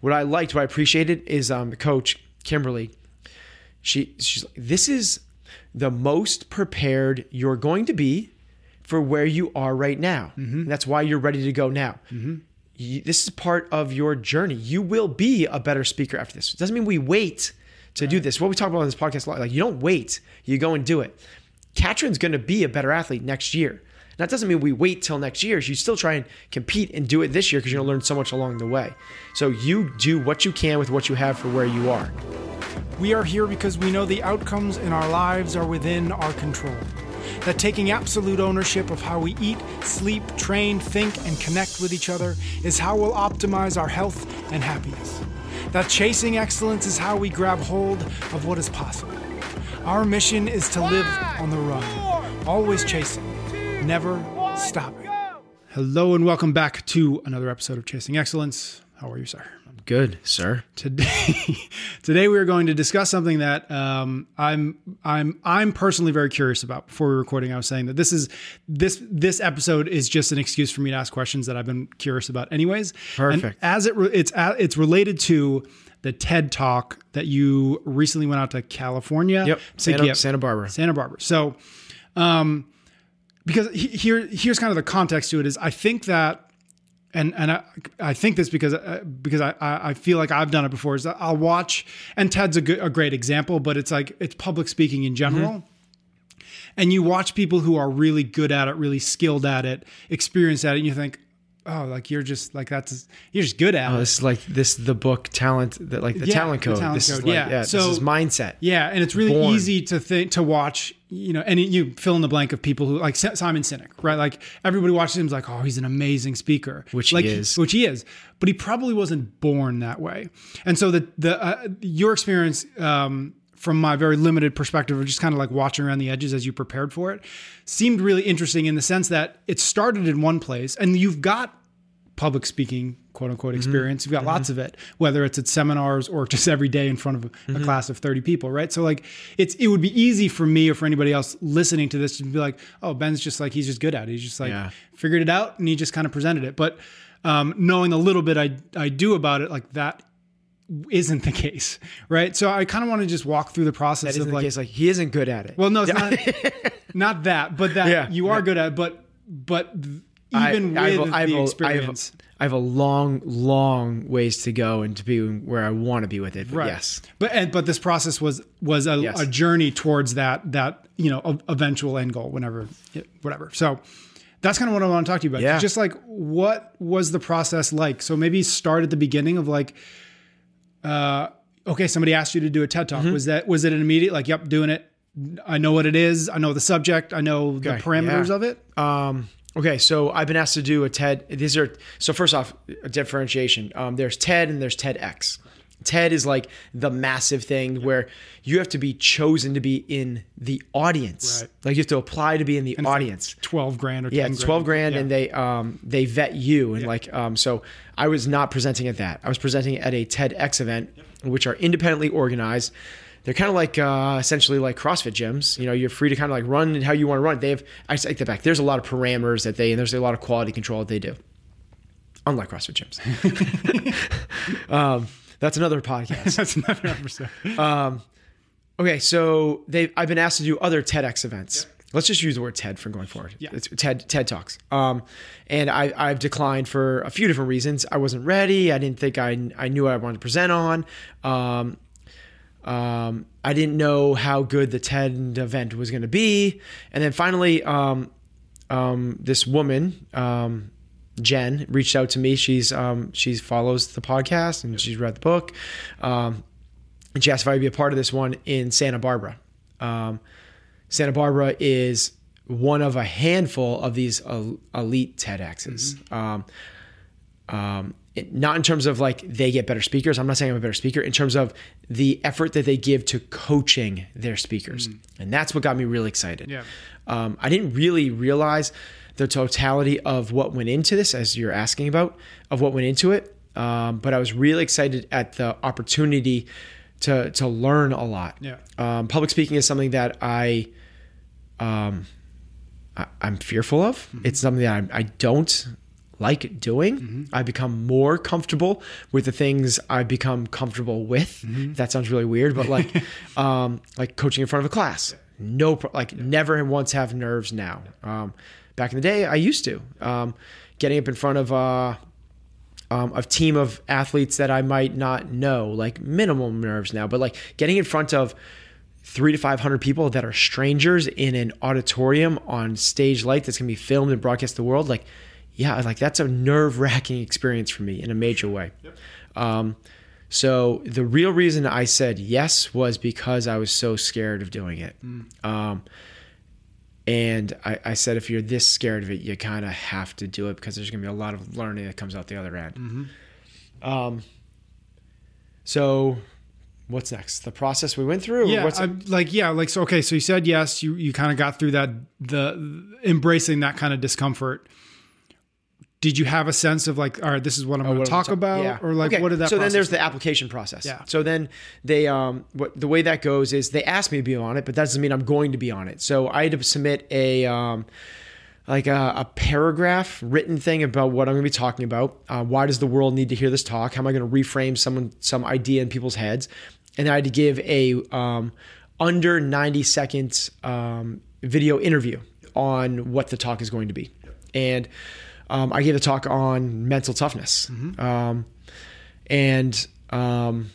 what I liked, what I appreciated is um, the coach Kimberly. She she's like, this is the most prepared you're going to be for where you are right now. And that's why you're ready to go now. You- this is part of your journey. You will be a better speaker after this. It doesn't mean we wait to do this. What we talk about on this podcast a lot, like you don't wait, you go and do it. Katrin's going to be a better athlete next year. That doesn't mean we wait till next year. You still try and compete and do it this year because you're going to learn so much along the way. So you do what you can with what you have for where you are. We are here because we know the outcomes in our lives are within our control. That taking absolute ownership of how we eat, sleep, train, think, and connect with each other is how we'll optimize our health and happiness. That chasing excellence is how we grab hold of what is possible. Our mission is to live on the run, always chasing, never stopping. Hello, and welcome back to another episode of Chasing Excellence. How are you, sir? I'm good, sir. Today, today we are going to discuss something that um, I'm I'm I'm personally very curious about. Before we were recording, I was saying that this is this this episode is just an excuse for me to ask questions that I've been curious about, anyways. And Perfect. as it re- it's a- it's related to the TED Talk that you recently went out to California. Yep. Santa, yep. Santa Barbara. Santa Barbara. So, um, because he- here here's kind of the context to it is I think that, and and I, I think this because uh, because I I feel like I've done it before is that I'll watch and Ted's a good a great example, but it's like it's public speaking in general. And you watch people who are really good at it, really skilled at it, experienced at it, and you think, oh, like you're just like that's you're just good at it. Oh, this is like this the book talent that like the Yeah, talent the code. talent this is like, yeah. yeah. So- this is mindset. Yeah, and it's really Born. easy to think to watch. You know, and you fill in the blank of people who like Simon Sinek, right? Like everybody watches him is like, oh, he's an amazing speaker, Which he is. which he is. But he probably wasn't born that way. And so the the uh, your experience. Um, from my very limited perspective of just kind of like watching around the edges as you prepared for it seemed really interesting in the sense that it started in one place and you've got public speaking quote unquote mm-hmm. experience you've got mm-hmm. lots of it whether it's at seminars or just every day in front of a, a mm-hmm. class of 30 people right so like it's it would be easy for me or for anybody else listening to this to be like oh ben's just like he's just good at it he's just like Yeah. figured it out and he just kind of presented it but um, knowing the little bit I, I do about it like that isn't the case right so i kind of want to just walk through the process of like the case. Like he isn't good at it. well, no, it's not not that, but that Yeah, you are yeah. good at. it, But but even I with a- I have the a- I have a- experience, I have a long, long ways to go and to be where I want to be with it. But right? yes, But and, but this process was was a, Yes. a journey towards that that you know eventual end goal, whenever whatever. So. That's kind of what I want to talk to you about. Yeah. Just like what was the process like? So maybe start at the beginning of like, uh, okay, somebody asked you to do a TED Mm-hmm. talk. Was that was it an immediate like, yep, doing it? I know what it is. I know the subject. I know the parameters yeah. of it. Um, okay, so I've been asked to do a TED. These are so first off, a differentiation. Um, there's TED and there's TEDx. TED is like the massive thing where you have to be chosen to be in the audience. Right. Like you have to apply to be in the audience. Twelve grand or 10 Yeah, it's twelve grand, Yeah. and they um they vet you and like um so I was not presenting at that. I was presenting at a TEDx event, which are independently organized. They're kind of like uh, essentially like CrossFit gyms. You know, you're free to kind of like run how you want to run. They have I take that back. There's a lot of parameters that they and there's a lot of quality control that they do. Unlike CrossFit gyms. um, that's another podcast. That's another episode. Okay, so they I've been asked to do other TEDx events. Let's just use the word TED from going forward. Yeah. It's TED TED Talks. Um, and I I've declined for a few different reasons. I wasn't ready. I didn't think I I knew what I wanted to present on. Um, um, I didn't know how good the TED event was going to be. And then finally, um, um, this woman, um, Jen, reached out to me. She's um, she follows the podcast and she's read the book. Um, and she asked if I'd be a part of this one in Santa Barbara. Um, Santa Barbara is one of a handful of these elite TEDx's. Um, um, it- not in terms of like they get better speakers. I'm not saying I'm a better speaker. In terms of the effort that they give to coaching their speakers, and that's what got me really excited. Yeah. Um, I didn't really realize the totality of what went into this, as you're asking about, of what went into it. Um, but I was really excited at the opportunity to to learn a lot. Yeah. Um, public speaking is something that I, um, I, I'm fearful of. It's something that I, I don't like doing. I become more comfortable with the things I become comfortable with. That sounds really weird, but like, um, like coaching in front of a class, no, pro- like never once have nerves now. Um, back in the day, I used to. Um, getting up in front of uh, um, a team of athletes that I might not know, like minimum nerves now, but like getting in front of three to 500 people that are strangers in an auditorium on stage light that's going to be filmed and broadcast to the world, like, yeah, like that's a nerve wracking experience for me in a major way. Um, so the real reason I said yes was because I was so scared of doing it. Um, and I, I said, if you're this scared of it, you kind of have to do it because there's going to be a lot of learning that comes out the other end. Um, so what's next? The process we went through? Yeah, What's I, like yeah, like so. Okay, so you said yes. You you kind of got through that the embracing that kind of discomfort. Did you have a sense of like, all right, this is what I'm going Oh, what to talk ta- about, yeah. or like Okay, what did that? So then there's look the application process. Yeah. So then they um what the way that goes is they ask me to be on it, but that doesn't mean I'm going to be on it. So I had to submit a um like a, a paragraph written thing about what I'm going to be talking about. Uh, why does the world need to hear this talk? How am I going to reframe someone some idea in people's heads? And I had to give a um, under 90 seconds um, video interview on what the talk is going to be. And um, I gave a talk on mental toughness. Um, and um,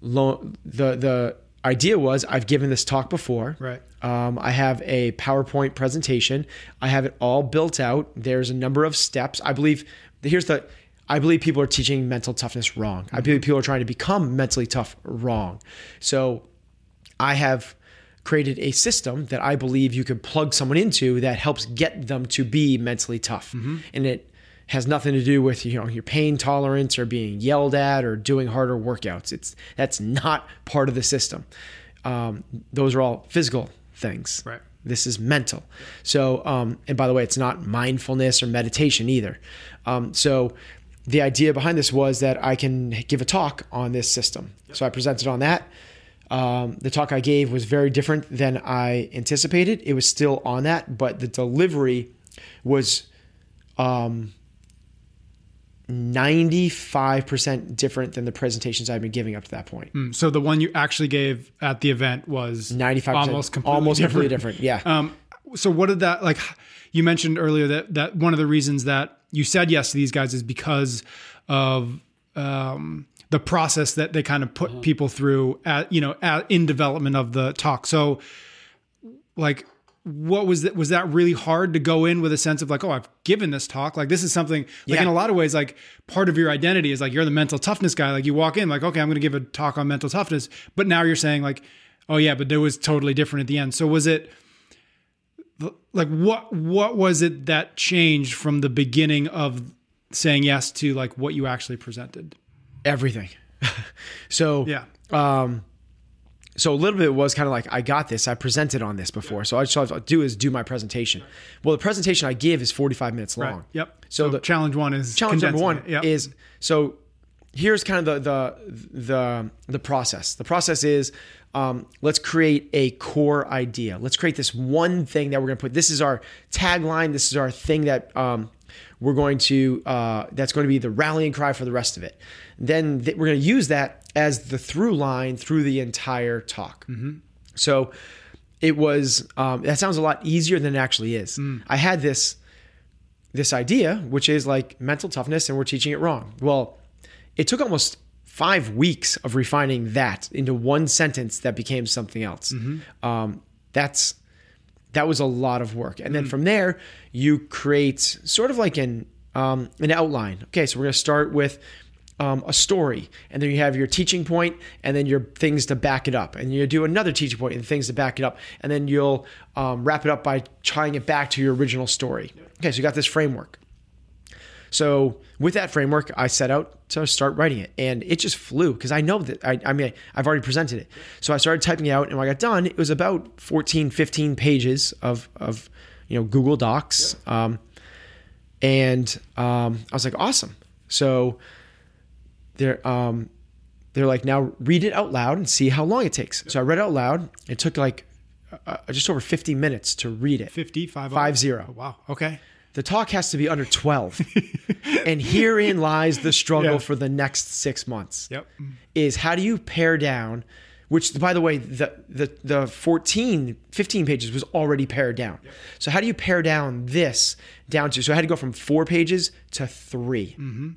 lo- the the idea was I've given this talk before. Right. Um, I have a PowerPoint presentation. I have it all built out. There's a number of steps. I believe here's the. I believe people are teaching mental toughness wrong. I believe people are trying to become mentally tough wrong. So I have created a system that I believe you can plug someone into that helps get them to be mentally tough. And it has nothing to do with you know your pain tolerance or being yelled at or doing harder workouts. It's that's not part of the system. Um, those are all physical things. Right. This is mental. So, um, and by the way, it's not mindfulness or meditation either. Um, so, the idea behind this was that I can give a talk on this system. So I presented on that. Um, the talk I gave was very different than I anticipated. It was still on that, but the delivery was um, 95% different than the presentations I've been giving up to that point. Mm, So the one you actually gave at the event was 95% almost completely almost different. completely different. Yeah. Um, so what did that like? You mentioned earlier that that one of the reasons that you said yes to these guys is because of um, the process that they kind of put Uh-huh. people through at you know at, in development of the talk. So like what was that was that really hard to go in with a sense of like oh i've given this talk like this is something like Yeah. in a lot of ways like part of your identity is like you're the mental toughness guy like you walk in like okay i'm going to give a talk on mental toughness but now you're saying like oh yeah but it was totally different at the end so was it like what what was it that changed from the beginning of saying yes to like what you actually presented Everything. so, yeah um, so a little bit was kind of like I got this. I presented on this before, so I just have to do is do my presentation. Well, the presentation I give is 45 minutes long. right yep So so, the- challenge one is challenge number one. Yep. is so here's kind of the the the the process the process is um, let's create a core idea let's create this one thing that we're going to put this is our tagline this is our thing that um, we're going to uh, that's going to be the rallying cry for the rest of it. Then th- we're going to use that as the through line through the entire talk. So it was um, that sounds a lot easier than it actually is. I had this this idea, which is like mental toughness, and we're teaching it wrong. Well, it took almost five weeks of refining that into one sentence that became something else. Um, that's that was a lot of work, and then from there you create sort of like an um, an outline. Okay, so we're going to start with um, a story, and then you have your teaching point, and then your things to back it up, and you do another teaching point and things to back it up, and then you'll um, wrap it up by tying it back to your original story. Okay, so you got this framework. So with that framework, I set out to start writing it, and it just flew because I know that I, I mean I've already presented it. So I started typing it out, and when I got done, it was about 14, 15 pages of of you know Google Docs, um, and um, I was like, awesome. So they're um, they're like, now read it out loud and see how long it takes. So I read it out loud. It took like uh, just over 50 minutes to read it. 50 five Five zero. wow okay the talk has to be under 12. and herein lies the struggle Yeah. for the next six months. Yep. Is how do you pare down, which by the way, the, the, the 14, 15 pages was already pared down. So how do you pare down this down to, so I had to go from four pages to 3 mm-hmm.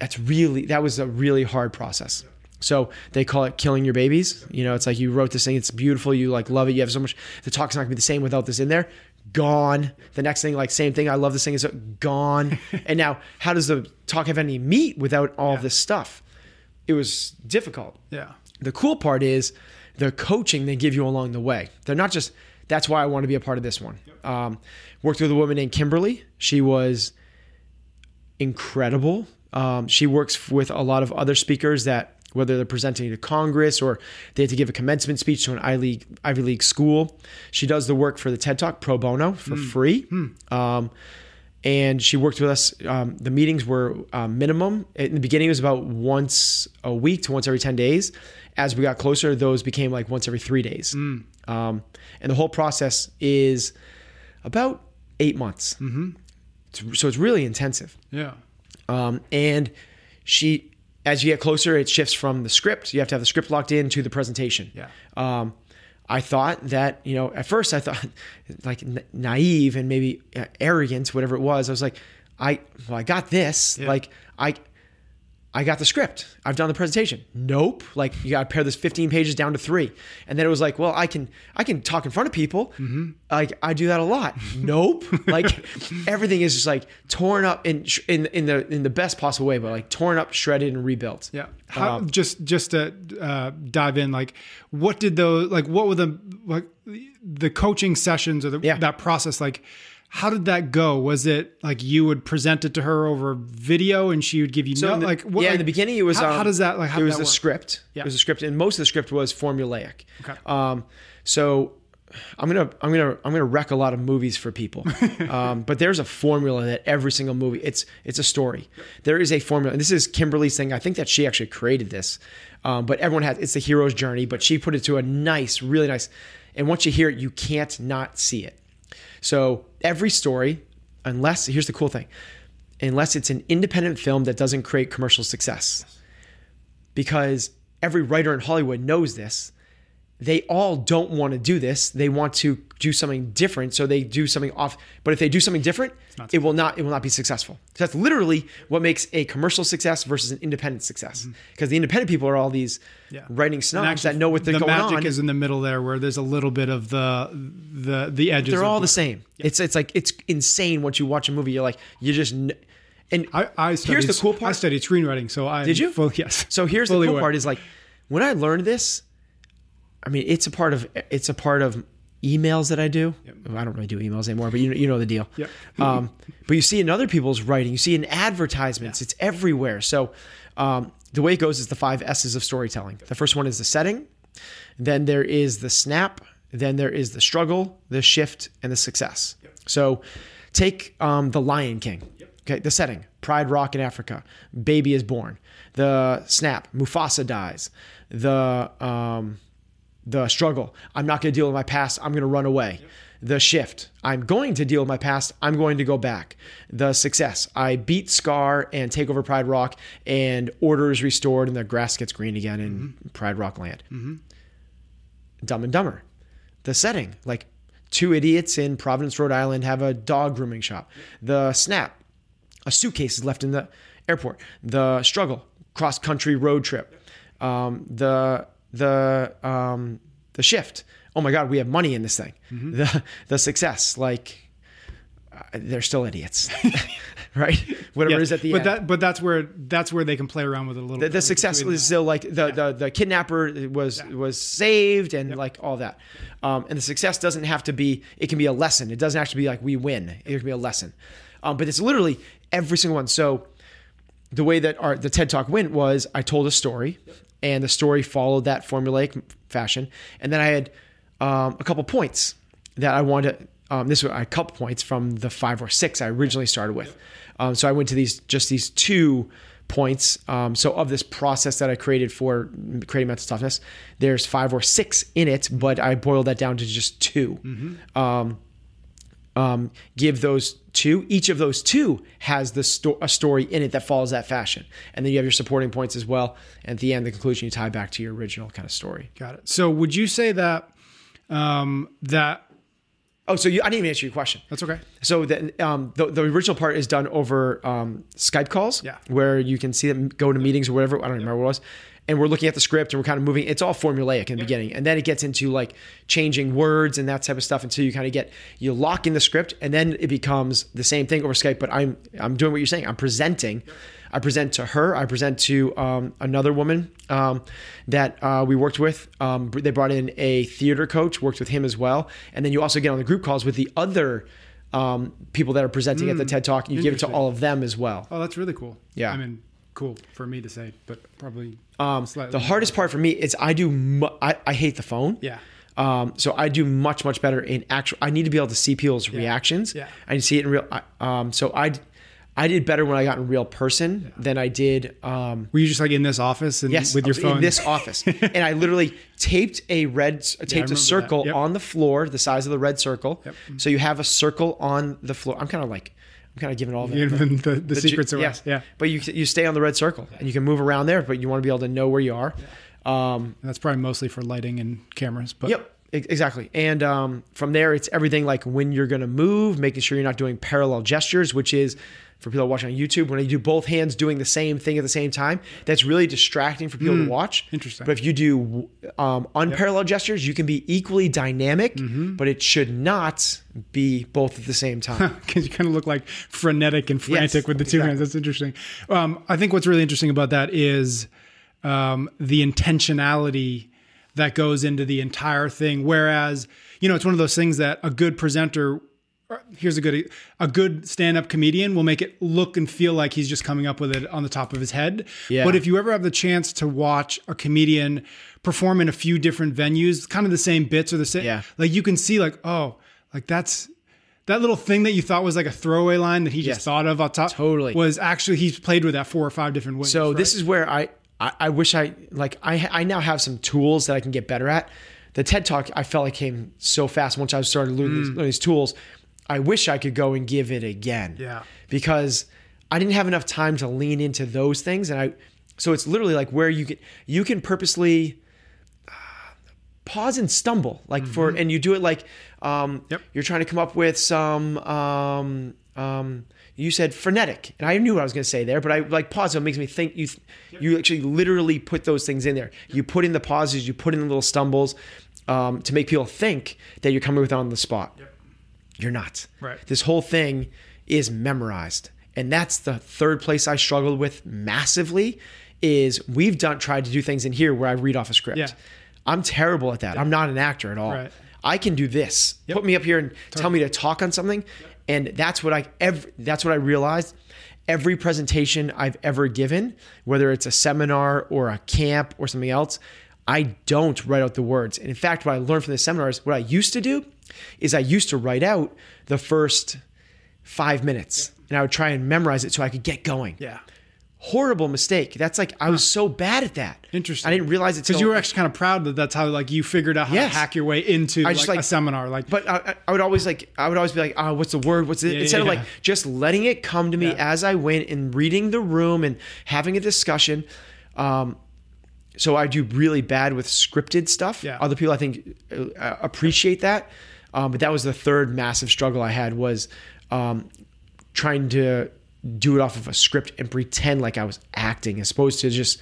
That's really, that was a really hard process. So they call it killing your babies. You know, it's like you wrote this thing, it's beautiful, you like love it, you have so much. The talk's not gonna be the same without this in there. Gone. The next thing, like same thing. I love this thing is gone. and now, how does the talk have any meat without all of this stuff? It was difficult. Yeah. The cool part is the coaching they give you along the way. They're not just. That's why I want to be a part of this one. Um, worked with a woman named Kimberly. She was incredible. Um, she works with a lot of other speakers that, whether they're presenting to Congress or they have to give a commencement speech to an Ivy League, Ivy League school. She does the work for the TED Talk pro bono for free. Um, and she worked with us. Um, the meetings were uh, minimum. In the beginning, it was about once a week to once every 10 days. As we got closer, those became like once every three days. Um, and the whole process is about eight months. Mm-hmm. So it's really intensive. Yeah. Um, and she, as you get closer, it shifts from the script. You have to have the script locked in to the presentation. Yeah. Um, I thought that you know at first I thought like na- naive and maybe uh, arrogant, whatever it was. I was like, I well I got this. Like I. I got the script. I've done the presentation. Nope. Like you got to pare this 15 pages down to three, and then it was like, well, I can I can talk in front of people. Like I do that a lot. Nope. like everything is just like torn up in in in the in the best possible way, but like torn up, shredded, and rebuilt. Yeah. How, Um, just just to uh, dive in, like, what did those like? What were the like the coaching sessions or the, Yeah. that process like? How did that go? Was it like you would present it to her over video and she would give you So no, the, like what? yeah, like, in the beginning it was. how, um, how does that like? How it was a work? script. Yeah. It was a script, and most of the script was formulaic. Okay. Um, so I'm gonna I'm gonna I'm gonna wreck a lot of movies for people, um, but there's a formula that every single movie it's it's a story. There is a formula. And this is Kimberly's thing. I think that she actually created this, um, but everyone has it's the hero's journey. But she put it to a nice, really nice, and once you hear it, you can't not see it. So every story, unless here's the cool thing, unless it's an independent film that doesn't create commercial success, because every writer in Hollywood knows this. They all don't want to do this. They want to do something different, so they do something off. But if they do something different, it will not. It will not be successful. So that's literally what makes a commercial success versus an independent success. Because the independent people are all these Mm-hmm. Yeah. writing snobs that know what they're the going magic on. is in the middle there, where there's a little bit of the the the edges. they're all the same. It's it's like it's insane once you watch a movie. You're like you just. kn- And I, I studied, here's the cool part. I studied screenwriting, so I Did you? Full, yes. So here's the cool aware. part is like when I learned this, I mean it's a part of it's a part of emails that I do. I don't really do emails anymore, but you know, you know the deal. Yep. Um, but you see in other people's writing, you see in advertisements, it's everywhere. So um, the way it goes is the five S's of storytelling. The first one is the setting, then there is the snap, then there is the struggle, the shift, and the success. So take um, the Lion King. Okay, the setting: Pride Rock in Africa. Baby is born. The snap: Mufasa dies. The um, the struggle. I'm not going to deal with my past. I'm going to run away. The shift. I'm going to deal with my past. I'm going to go back. The success. I beat Scar and take over Pride Rock, and order is restored, and the grass gets green again in Pride Rock land. Dumb and Dumber. The setting. Like two idiots in Providence, Rhode Island have a dog grooming shop. The snap. A suitcase is left in the airport. The struggle. Cross country road trip. Um, the the um, the shift. Oh my God, we have money in this thing. The the success. Like uh, they're still idiots, right? Whatever Yeah, it is at the but end. that but that's where that's where they can play around with it a little. the, bit. the success is still like the, the the kidnapper was was saved and like all that um, and the success doesn't have to be it can be a lesson it doesn't have to be like we win it can be a lesson um, but it's literally every single one so the way that our the ted talk went was i told a story and the story followed that formulaic fashion. And then i had um, a couple points that i wanted to um, this was a couple points from the five or six i originally started with. Um, so i went to these just these two points um, so of this process that i created for creating mental toughness there's five or six in it but i boiled that down to just 2 um, um, give those two. Each of those two has the sto- a story in it that follows that fashion, and then you have your supporting points as well. And at the end, the conclusion, you tie back to your original kind of story. Got it. So would you say that um, that Oh, so you, I didn't even answer your question. that's okay? So then um, the, the original part is done over um, Skype calls, Yeah. where you can see them go to meetings or whatever. I don't remember what it was. And we're looking at the script and we're kind of moving. It's all formulaic in the beginning, and then it gets into like changing words and that type of stuff until you kind of get you lock in the script, and then it becomes the same thing over Skype. But I'm I'm doing what you're saying. I'm presenting. I present to her. I present to um, another woman um, that uh, we worked with. Um, they brought in a theater coach, worked with him as well, and then you also get on the group calls with the other um, people that are presenting at the TED Talk. You give it to all of them as well. Oh, that's really cool. Yeah. I mean, cool for me to say, but probably Um, the hardest part for me is I do. Mu- I, I hate the phone. Yeah. Um, so I do much much better in actual. I need to be able to see people's reactions. Yeah. I need to see it in real. I- Um, so I, I did better when I got in real person than I did. Um, Were you just like in this office and yes, with your phone? in this office, and I literally taped a red, taped remember a circle Yep. on the floor, the size of the red circle. Yep. So you have a circle on the floor. I'm kind of like, I'm kind of giving all that. Giving the, the, secrets away. Yes. Yeah. But you you stay on the red circle and you can move around there, but you want to be able to know where you are. Um, And that's probably mostly for lighting and cameras. But Yep, exactly. And um, from there, it's everything like when you're going to move, making sure you're not doing parallel gestures, which is for people watching on YouTube, when you do both hands doing the same thing at the same time, that's really distracting for people to watch. interesting. But if you do um, unparalleled gestures, you can be equally dynamic, but it should not be both at the same time. because you kind of look like frenetic and frantic with the two exactly. hands. That's interesting. Um, I think what's really interesting about that is um, the intentionality that goes into the entire thing. Whereas, you know, it's one of those things that a good presenter. Here's a good a good stand-up comedian will make it look and feel like he's just coming up with it on the top of his head. Yeah. But if you ever have the chance to watch a comedian perform in a few different venues, kind of the same bits or the same Yeah. like you can see like, oh, like that's that little thing that you thought was like a throwaway line that he just Yes. thought of on top Totally. was actually he's played with that four or five different ways. So right? this is where I, I I wish I like I I now have some tools that I can get better at. The TED Talk I felt like came so fast once I started learning, Mm. these, learning these tools. I wish I could go and give it again. Yeah. Because I didn't have enough time to lean into those things, and I so it's literally like where you can you can purposely uh, pause and stumble like for and you do it like um Yep. you're trying to come up with some um um you said frenetic and i knew what i was going to say there but i like pause so it makes me think you you actually literally put those things in there you put in the pauses you put in the little stumbles um, to make people think that you're coming with on the spot you're not. Right. this whole thing is memorized. And that's the third place i struggled with massively is we've done tried to do things in here where i read off a script. Yeah. i'm terrible at that. I'm not an actor at all. Right. i can do this. Put me up here and tell me to talk on something. And that's what i every, that's what i realized. Every presentation i've ever given whether it's a seminar or a camp or something else i don't write out the words and in fact what i learned from the seminars what i used to do is i used to write out the first five minutes and i would try and memorize it so i could get going yeah. horrible mistake that's like i was so bad at that Interesting. i didn't realize it till Because you were actually kind of proud that that's how like you figured out how Yes. to hack your way into I like, just, a seminar. Like, But I, I would always like I would always be like, oh, what's the word? What's it? Yeah, Instead of yeah. like just letting it come to me Yeah. as I went and reading the room and having a discussion. Um, so I do really bad with scripted stuff. Yeah. Other people I think uh, appreciate that, um, but that was the third massive struggle I had was um, trying to do it off of a script and pretend like I was acting as opposed to just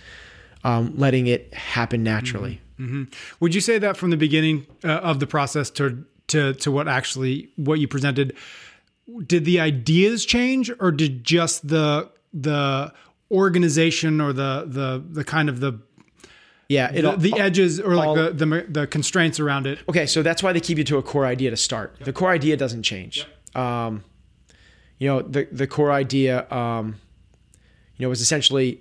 um, letting it happen naturally. would you say that from the beginning uh, of the process to to to what actually what you presented? Did the ideas change, or did just the the organization or the the the kind of the Yeah. It the, the edges or like all- the, the the constraints around it? Okay, so that's why they keep you to a core idea to start. The core idea doesn't change. Um, you know, the the core idea, um, you know, was essentially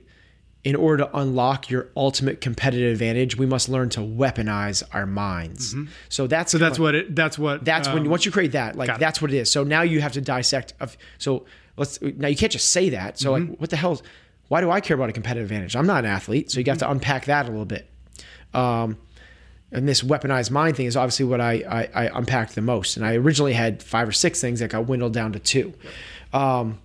in order to unlock your ultimate competitive advantage, we must learn to weaponize our minds. So that's Mm-hmm. So that's what it. That's what. that's when um, once you create that, like got it. that's what it is. So now you have to dissect. Of so let's now you can't just say that. So Mm-hmm. like, what the hell? is- Why do I care about a competitive advantage? I'm not an athlete, so you have Mm-hmm. to unpack that a little bit. Um, and this weaponized mind thing is obviously what I, I, I unpacked the most. And I originally had five or six things that got dwindled down to two. Um,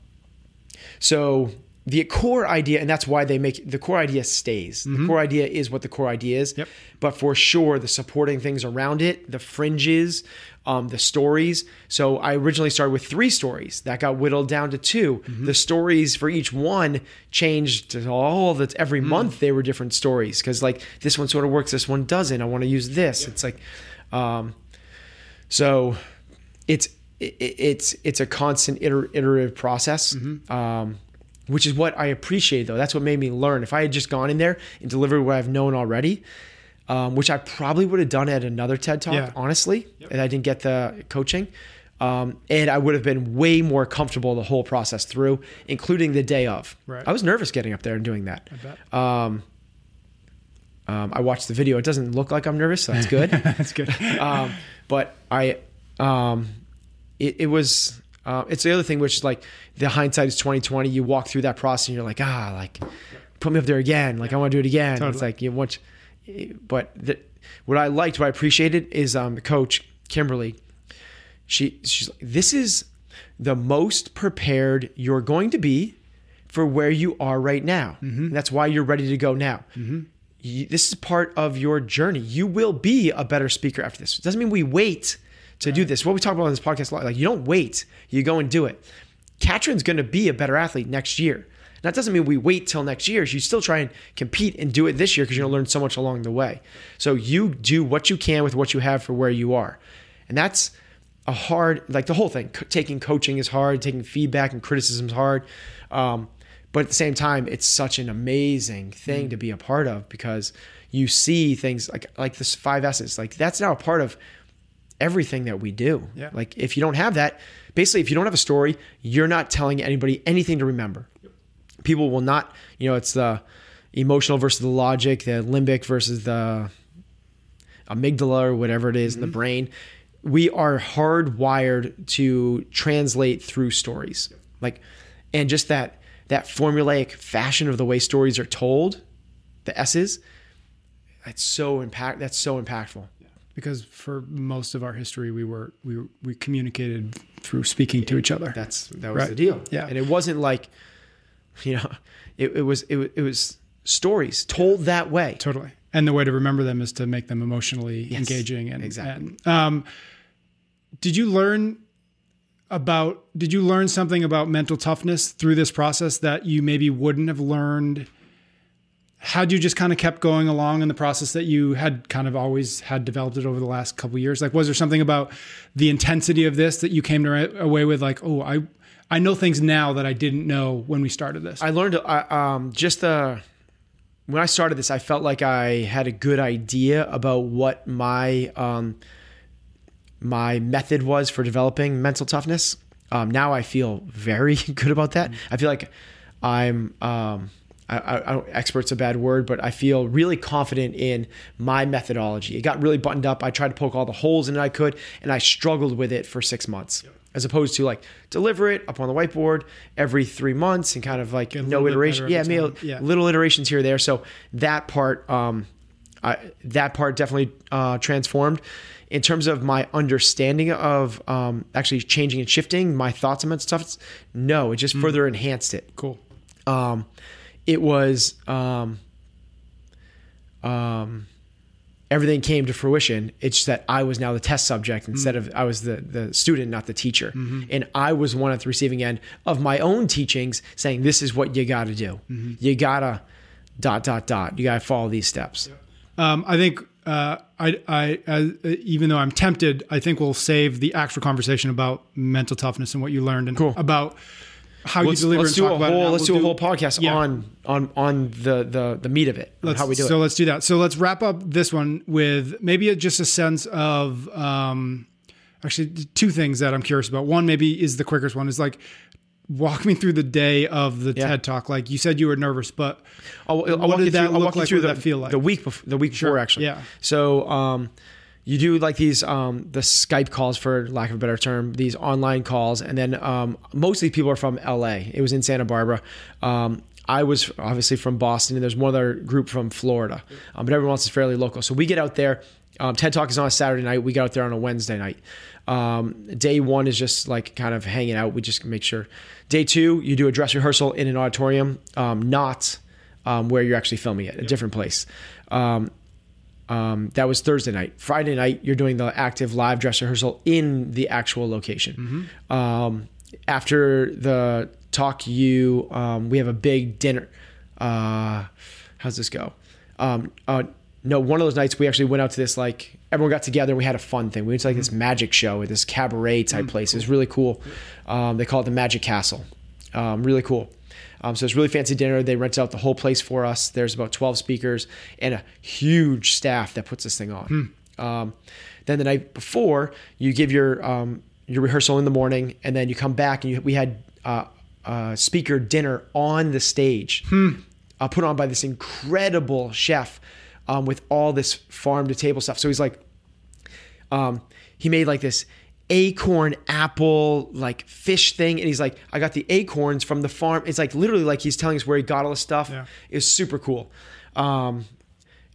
so the core idea, and that's why they make the core idea stays. The core idea is what the core idea is. Yep. But for sure, the supporting things around it, the fringes, um, the stories. So I originally started with three stories that got whittled down to 2 The stories for each one changed all that every month they were different stories because like this one sort of works, this one doesn't. I want to use this. It's like, um, so it's it, it's it's a constant iter- iterative process. Um, which is what I appreciate though. That's what made me learn. If I had just gone in there and delivered what I've known already, um, which I probably would have done at another TED Talk, Yeah. honestly, and I didn't get the coaching. Um, and I would have been way more comfortable the whole process through, including the day of. Right. I was nervous getting up there and doing that. I bet. Um, um, I watched the video. It doesn't look like I'm nervous, so that's good. That's good. um, but I, um, it, it was, uh, it's the other thing, which is like the hindsight is 2020. You walk through that process and you're like, ah, like put me up there again. Like I want to do it again. It's like you want, but the, what I liked, what I appreciated is um, the coach Kimberly. She she's like, this is the most prepared you're going to be for where you are right now. And that's why you're ready to go now. You, this is part of your journey. You will be a better speaker after this. It doesn't mean we wait to do this. What we talk about on this podcast a lot, like you don't wait, you go and do it. Katrin's going to be a better athlete next year. That doesn't mean we wait till next year. You still try and compete and do it this year because you're going to learn so much along the way. So you do what you can with what you have for where you are. And that's a hard, like the whole thing. Taking coaching is hard, taking feedback and criticism is hard. Um, but at the same time, it's such an amazing thing to be a part of because you see things like like this five S's. Like that's now a part of everything that we do. Yeah. Like if you don't have that, basically, if you don't have a story, you're not telling anybody anything to remember. People will not, you know, it's the emotional versus the logic, the limbic versus the amygdala or whatever it is in the mm-hmm. brain. We are hardwired to translate through stories. Like, and just that that formulaic fashion of the way stories are told, the S's, that's so impact that's so impactful. Because for most of our history, we were we we communicated through speaking to each other. That's that was Right. the deal. Yeah. and it wasn't like, you know, it, it was it, it was stories told that way. Totally. And the way to remember them is to make them emotionally Yes, engaging. And exactly. and, um, did you learn about? Did you learn something about mental toughness through this process that you maybe wouldn't have learned? Had you just kind of kept going along in the process that you had kind of always had developed it over the last couple years? Like, was there something about the intensity of this that you came to away with? Like, oh, I I know things now that I didn't know when we started this. I learned I, um, just the when I started this, I felt like I had a good idea about what my um, my method was for developing mental toughness. Um, now I feel very good about that. I feel like I'm um, I, I, I expert's a bad word, but I feel really confident in my methodology. It got really buttoned up. I tried to poke all the holes in it I could, and I struggled with it for six months. As opposed to like deliver it up on the whiteboard every three months and kind of like no iteration. Yeah, maybe. Yeah. little iterations here or there. So that part, um, I, that part definitely uh, transformed. In terms of my understanding of um, actually changing and shifting my thoughts on stuff, no, it just Mm. further enhanced it. cool. Um, it was um, um, everything came to fruition. It's just that I was now the test subject instead of I was the the student, not the teacher, and I was one at the receiving end of my own teachings, saying this is what you got to do. You gotta dot dot dot. You gotta follow these steps. Um, I think uh, I, I, uh, even though I'm tempted, I think we'll save the actual conversation about mental toughness and what you learned and Cool. about how Let's, you deliver let's and do talk a whole let's do we'll a whole podcast Yeah. on on on the the the meat of it. How we do so it. So let's do that. So let's wrap up this one with maybe a, just a sense of um, actually two things that I'm curious about. One maybe is the quickest one is like walk me through the day of the Yeah. TED talk. Like you said you were nervous, but I'll, I'll What walk did you that through, look like? What did that feel like? the week before, the week before actually. yeah. So um, you do like these um, the Skype calls for lack of a better term, these online calls, and then um, mostly people are from LA. It was in Santa Barbara. Um, I was obviously from Boston, and there's one other group from Florida, um, but everyone else is fairly local. So we get out there. Um, TED Talk is on a Saturday night. We get out there on a Wednesday night. Um, day one is just like kind of hanging out. We just make sure. Day two, you do a dress rehearsal in an auditorium, um, not um, where you're actually filming it, a different place. Um, um, that was Thursday night. Friday night, you're doing the active live dress rehearsal in the actual location. Um, after the talk, you um, we have a big dinner. Uh, how's this go? Um, uh, no, one of those nights we actually went out to this like everyone got together. and We had a fun thing. We went to like this magic show at this cabaret type place. It was really cool. Um, they call it the Magic Castle. Um, really cool. Um, so it's really fancy dinner. They rented out the whole place for us. There's about 12 speakers and a huge staff that puts this thing on. Um, then the night before, you give your um, your rehearsal in the morning, and then you come back and you, we had uh, uh, speaker dinner on the stage, uh, put on by this incredible chef um, with all this farm to table stuff. So he's like, um, he made like this acorn apple like fish thing and he's like i got the acorns from the farm. It's like literally like he's telling us where he got all the stuff. Yeah. it was super cool. Um,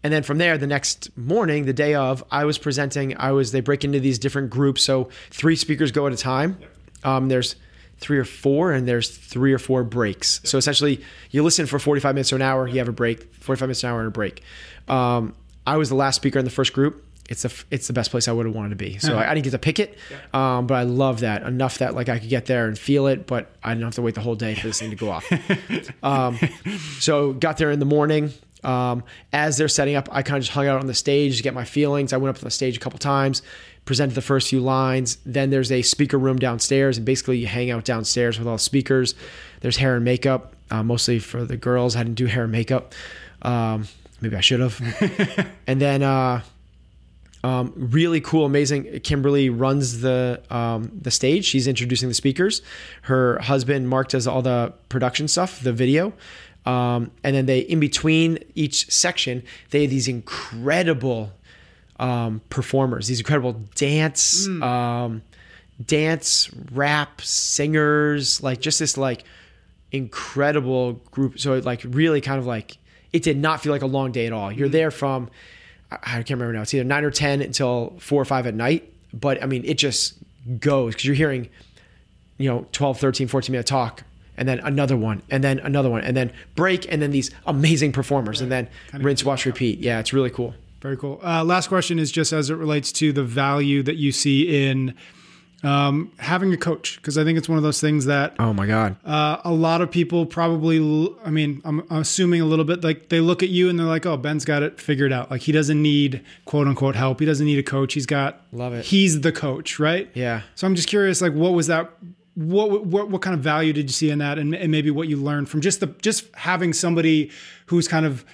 and then from there the next morning the day of i was presenting i was they break into these different groups so three speakers go at a time. Um, there's three or four and there's three or four breaks. So essentially you listen for 45 minutes to an hour you have a break 45 minutes an hour and a break. Um, i was the last speaker in the first group it's a it's the best place I would have wanted to be. So I, I didn't get to pick it, um, but I love that enough that like I could get there and feel it, but I didn't have to wait the whole day for this thing to go off. um, so got there in the morning. Um, as they're setting up, I kind of just hung out on the stage to get my feelings. I went up to the stage a couple times, presented the first few lines. Then there's a speaker room downstairs, and basically you hang out downstairs with all the speakers. There's hair and makeup, uh, mostly for the girls. I didn't do hair and makeup. Um, maybe I should have. and then. Uh, um, really cool, amazing. Kimberly runs the um, the stage. She's introducing the speakers. Her husband Mark does all the production stuff, the video, um, and then they in between each section they have these incredible um, performers, these incredible dance, um, dance, rap singers, like just this like incredible group. So it like really kind of like it did not feel like a long day at all. You're there from I can't remember now. It's either nine or ten until four or five at night. But I mean, it just goes because you're hearing, you know, 12, 13, 14 minute talk, and then another one, and then another one, and then break, and then these amazing performers, and then rinse, wash, repeat. Yeah, it's really cool. Very cool. Uh, last question is just as it relates to the value that you see in um, having a coach, because I think it's one of those things that Oh my God. uh, a lot of people probably, l- I mean, I'm, I'm assuming a little bit like they look at you and they're like, oh, Ben's got it figured out. Like he doesn't need quote unquote help. He doesn't need a coach. He's got, Love it. He's the coach, right? Yeah. So I'm just curious, like, what was that? What what what kind of value did you see in that, and, and maybe what you learned from just the just having somebody who's kind of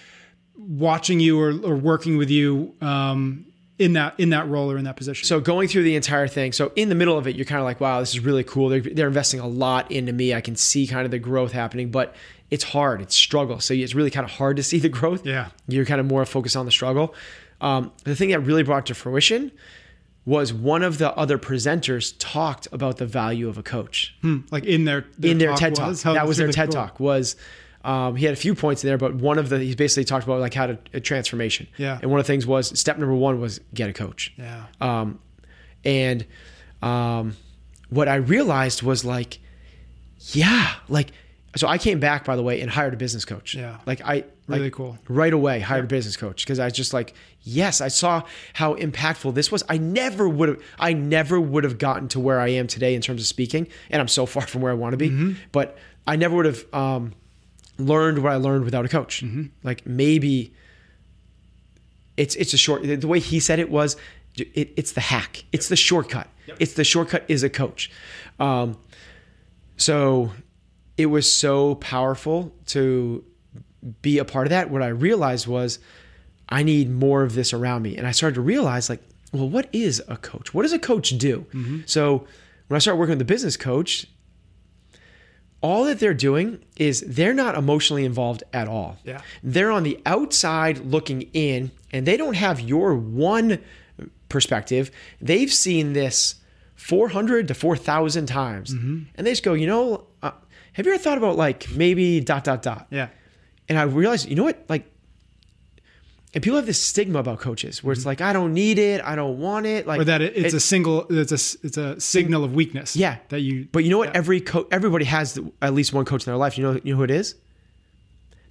watching you or, or working with you um, in that in that role or in that position. So going through the entire thing, so in the middle of it, you're kind of like, wow, this is really cool. They're, they're investing a lot into me. I can see kind of the growth happening, but it's hard. It's struggle. So it's really kind of hard to see the growth. Yeah. You're kind of more focused on the struggle. Um, the thing that really brought to fruition was one of the other presenters talked about the value of a coach like in their, in their TED was? talk. That was their really TED cool. talk. Was um, he had a few points in there, but one of the he basically talked about like how to a transformation. Yeah. And one of the things was step number one was get a coach. Yeah. Um, and um, what I realized was like, yeah, like so I came back by the way and hired a business coach. Yeah. Like I Really like, cool. Right away, hired a business coach because I was just like, yes, I saw how impactful this was. I never would have, I never would have gotten to where I am today in terms of speaking, and I'm so far from where I want to be. Mm-hmm. But I never would have um, learned what I learned without a coach. Mm-hmm. Like maybe it's it's a short. The way he said it was, it, it's the hack. It's the shortcut. It's the shortcut is a coach. Um, so it was so powerful to be a part of that. What I realized was I need more of this around me, and I started to realize like, well, what is a coach? What does a coach do? So when I started working with the business coach, all that they're doing is they're not emotionally involved at all. Yeah. They're on the outside looking in and they don't have your one perspective. They've seen this 400 to 4,000 times. And they just go, you know, uh, have you ever thought about like maybe dot, dot, dot? Yeah. And I realized, you know what? Like, and people have this stigma about coaches where it's mm-hmm. like, I don't need it, I don't want it, like or that it, it's it- a single it's a it's a signal of weakness. Yeah. that you. But you know what? Every coach, everybody has at least one coach in their life. You know, you know who it is?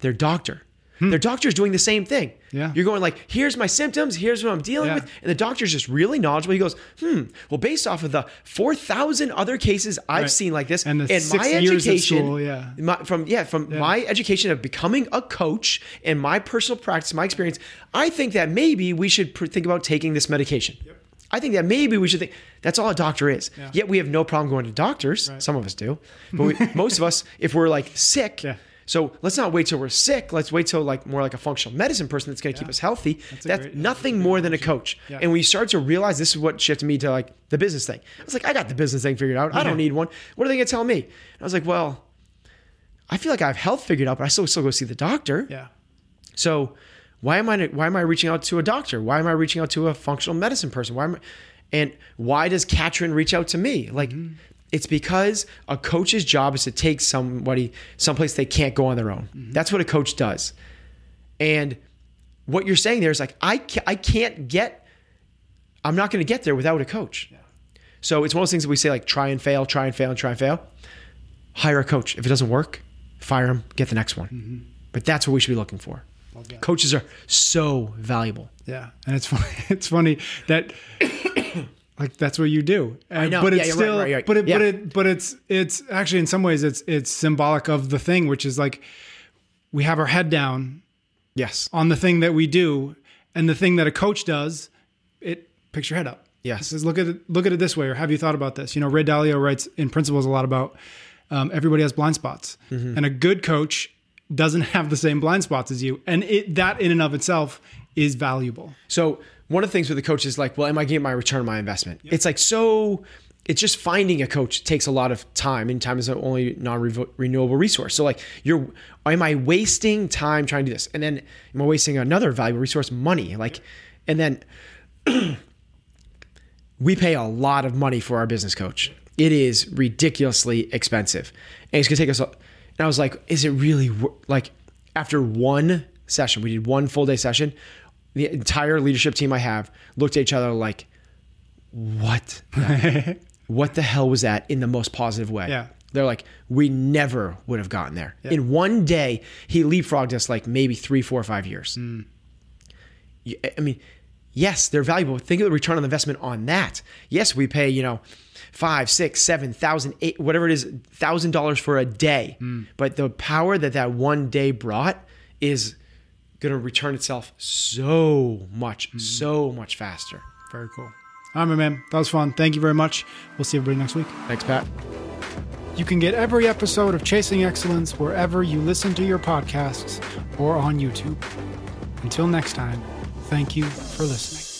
Their doctor. Their doctor's doing the same thing. Hmm. Yeah. You're going like, here's my symptoms, here's what I'm dealing Yeah. with, and the doctor's just really knowledgeable. He goes, hmm. Well, based off of the four thousand other cases I've Right. seen like this, And the my six years of education, school, yeah. my, from yeah, from my education of becoming a coach and my personal practice, my experience, I think that maybe we should pr- think about taking this medication. Yep. I think that maybe we should think that's all a doctor is. Yet we have no problem going to doctors. Some of us do, but we, most of us, if we're like sick, Yeah. So let's not wait till we're sick. Let's wait till like more like a functional medicine person that's going to keep us healthy. That's, a great- nothing more than a coach. Yeah. And when you start to realize this is what shifted me to like the business thing. I was like, I got the business thing figured out. I don't need one. What are they going to tell me? And I was like, well, I feel like I have health figured out, but I still still go see the doctor. Yeah, So why am I why am I reaching out to a doctor? Why am I reaching out to a functional medicine person? Why am I, and why does Katrin reach out to me? Like mm-hmm. It's because a coach's job is to take somebody someplace they can't go on their own. Mm-hmm. That's what a coach does. And what you're saying there is like I ca- I can't get I'm not going to get there without a coach. So it's one of those things that we say like try and fail, try and fail, and try and fail. Hire a coach. If it doesn't work, fire him, get the next one. Mm-hmm. But that's what we should be looking for. Coaches are so valuable. yeah, and it's funny. It's funny that. Like that's what you do, And- know. But Yeah, it's you're right, still, right, right. but it, but it, but it's, it's actually in some ways it's, it's symbolic of the thing, which is like, we have our head down Yes. on the thing that we do, and the thing that a coach does, it picks your head up. Yes. It says, look at it, look at it this way, or have you thought about this? You know, Ray Dalio writes in Principles a lot about um, everybody has blind spots, Mm-hmm. and a good coach doesn't have the same blind spots as you, and it that in and of itself is valuable. So one of the things with the coach is like, well, am I getting my return on my investment? It's like so. It's just finding a coach takes a lot of time, and time is the only non-renewable resource. So like, you're, am I wasting time trying to do this? And then am I wasting another valuable resource, money? Like, and then we pay a lot of money for our business coach. It is ridiculously expensive, and it's gonna take us. And I was like, is it really like? After one session, we did one full day session. The entire leadership team I have looked at each other like, what? what the hell was that in the most positive way? Yeah. They're like, we never would have gotten there. In one day, he leapfrogged us like maybe three, four, five years. Mm. You- I mean, yes, they're valuable. Think of the return on investment on that. Yes, we pay, you know, five, six, seven thousand, eight, whatever it is, thousand dollars for a day. Mm. But the power that that one day brought is going to return itself so much, mm-hmm. so much faster. Very cool. All right, my man. That was fun. Thank you very much. We'll see everybody next week. Thanks, Pat. You can get every episode of Chasing Excellence wherever you listen to your podcasts or on YouTube. Until next time, thank you for listening.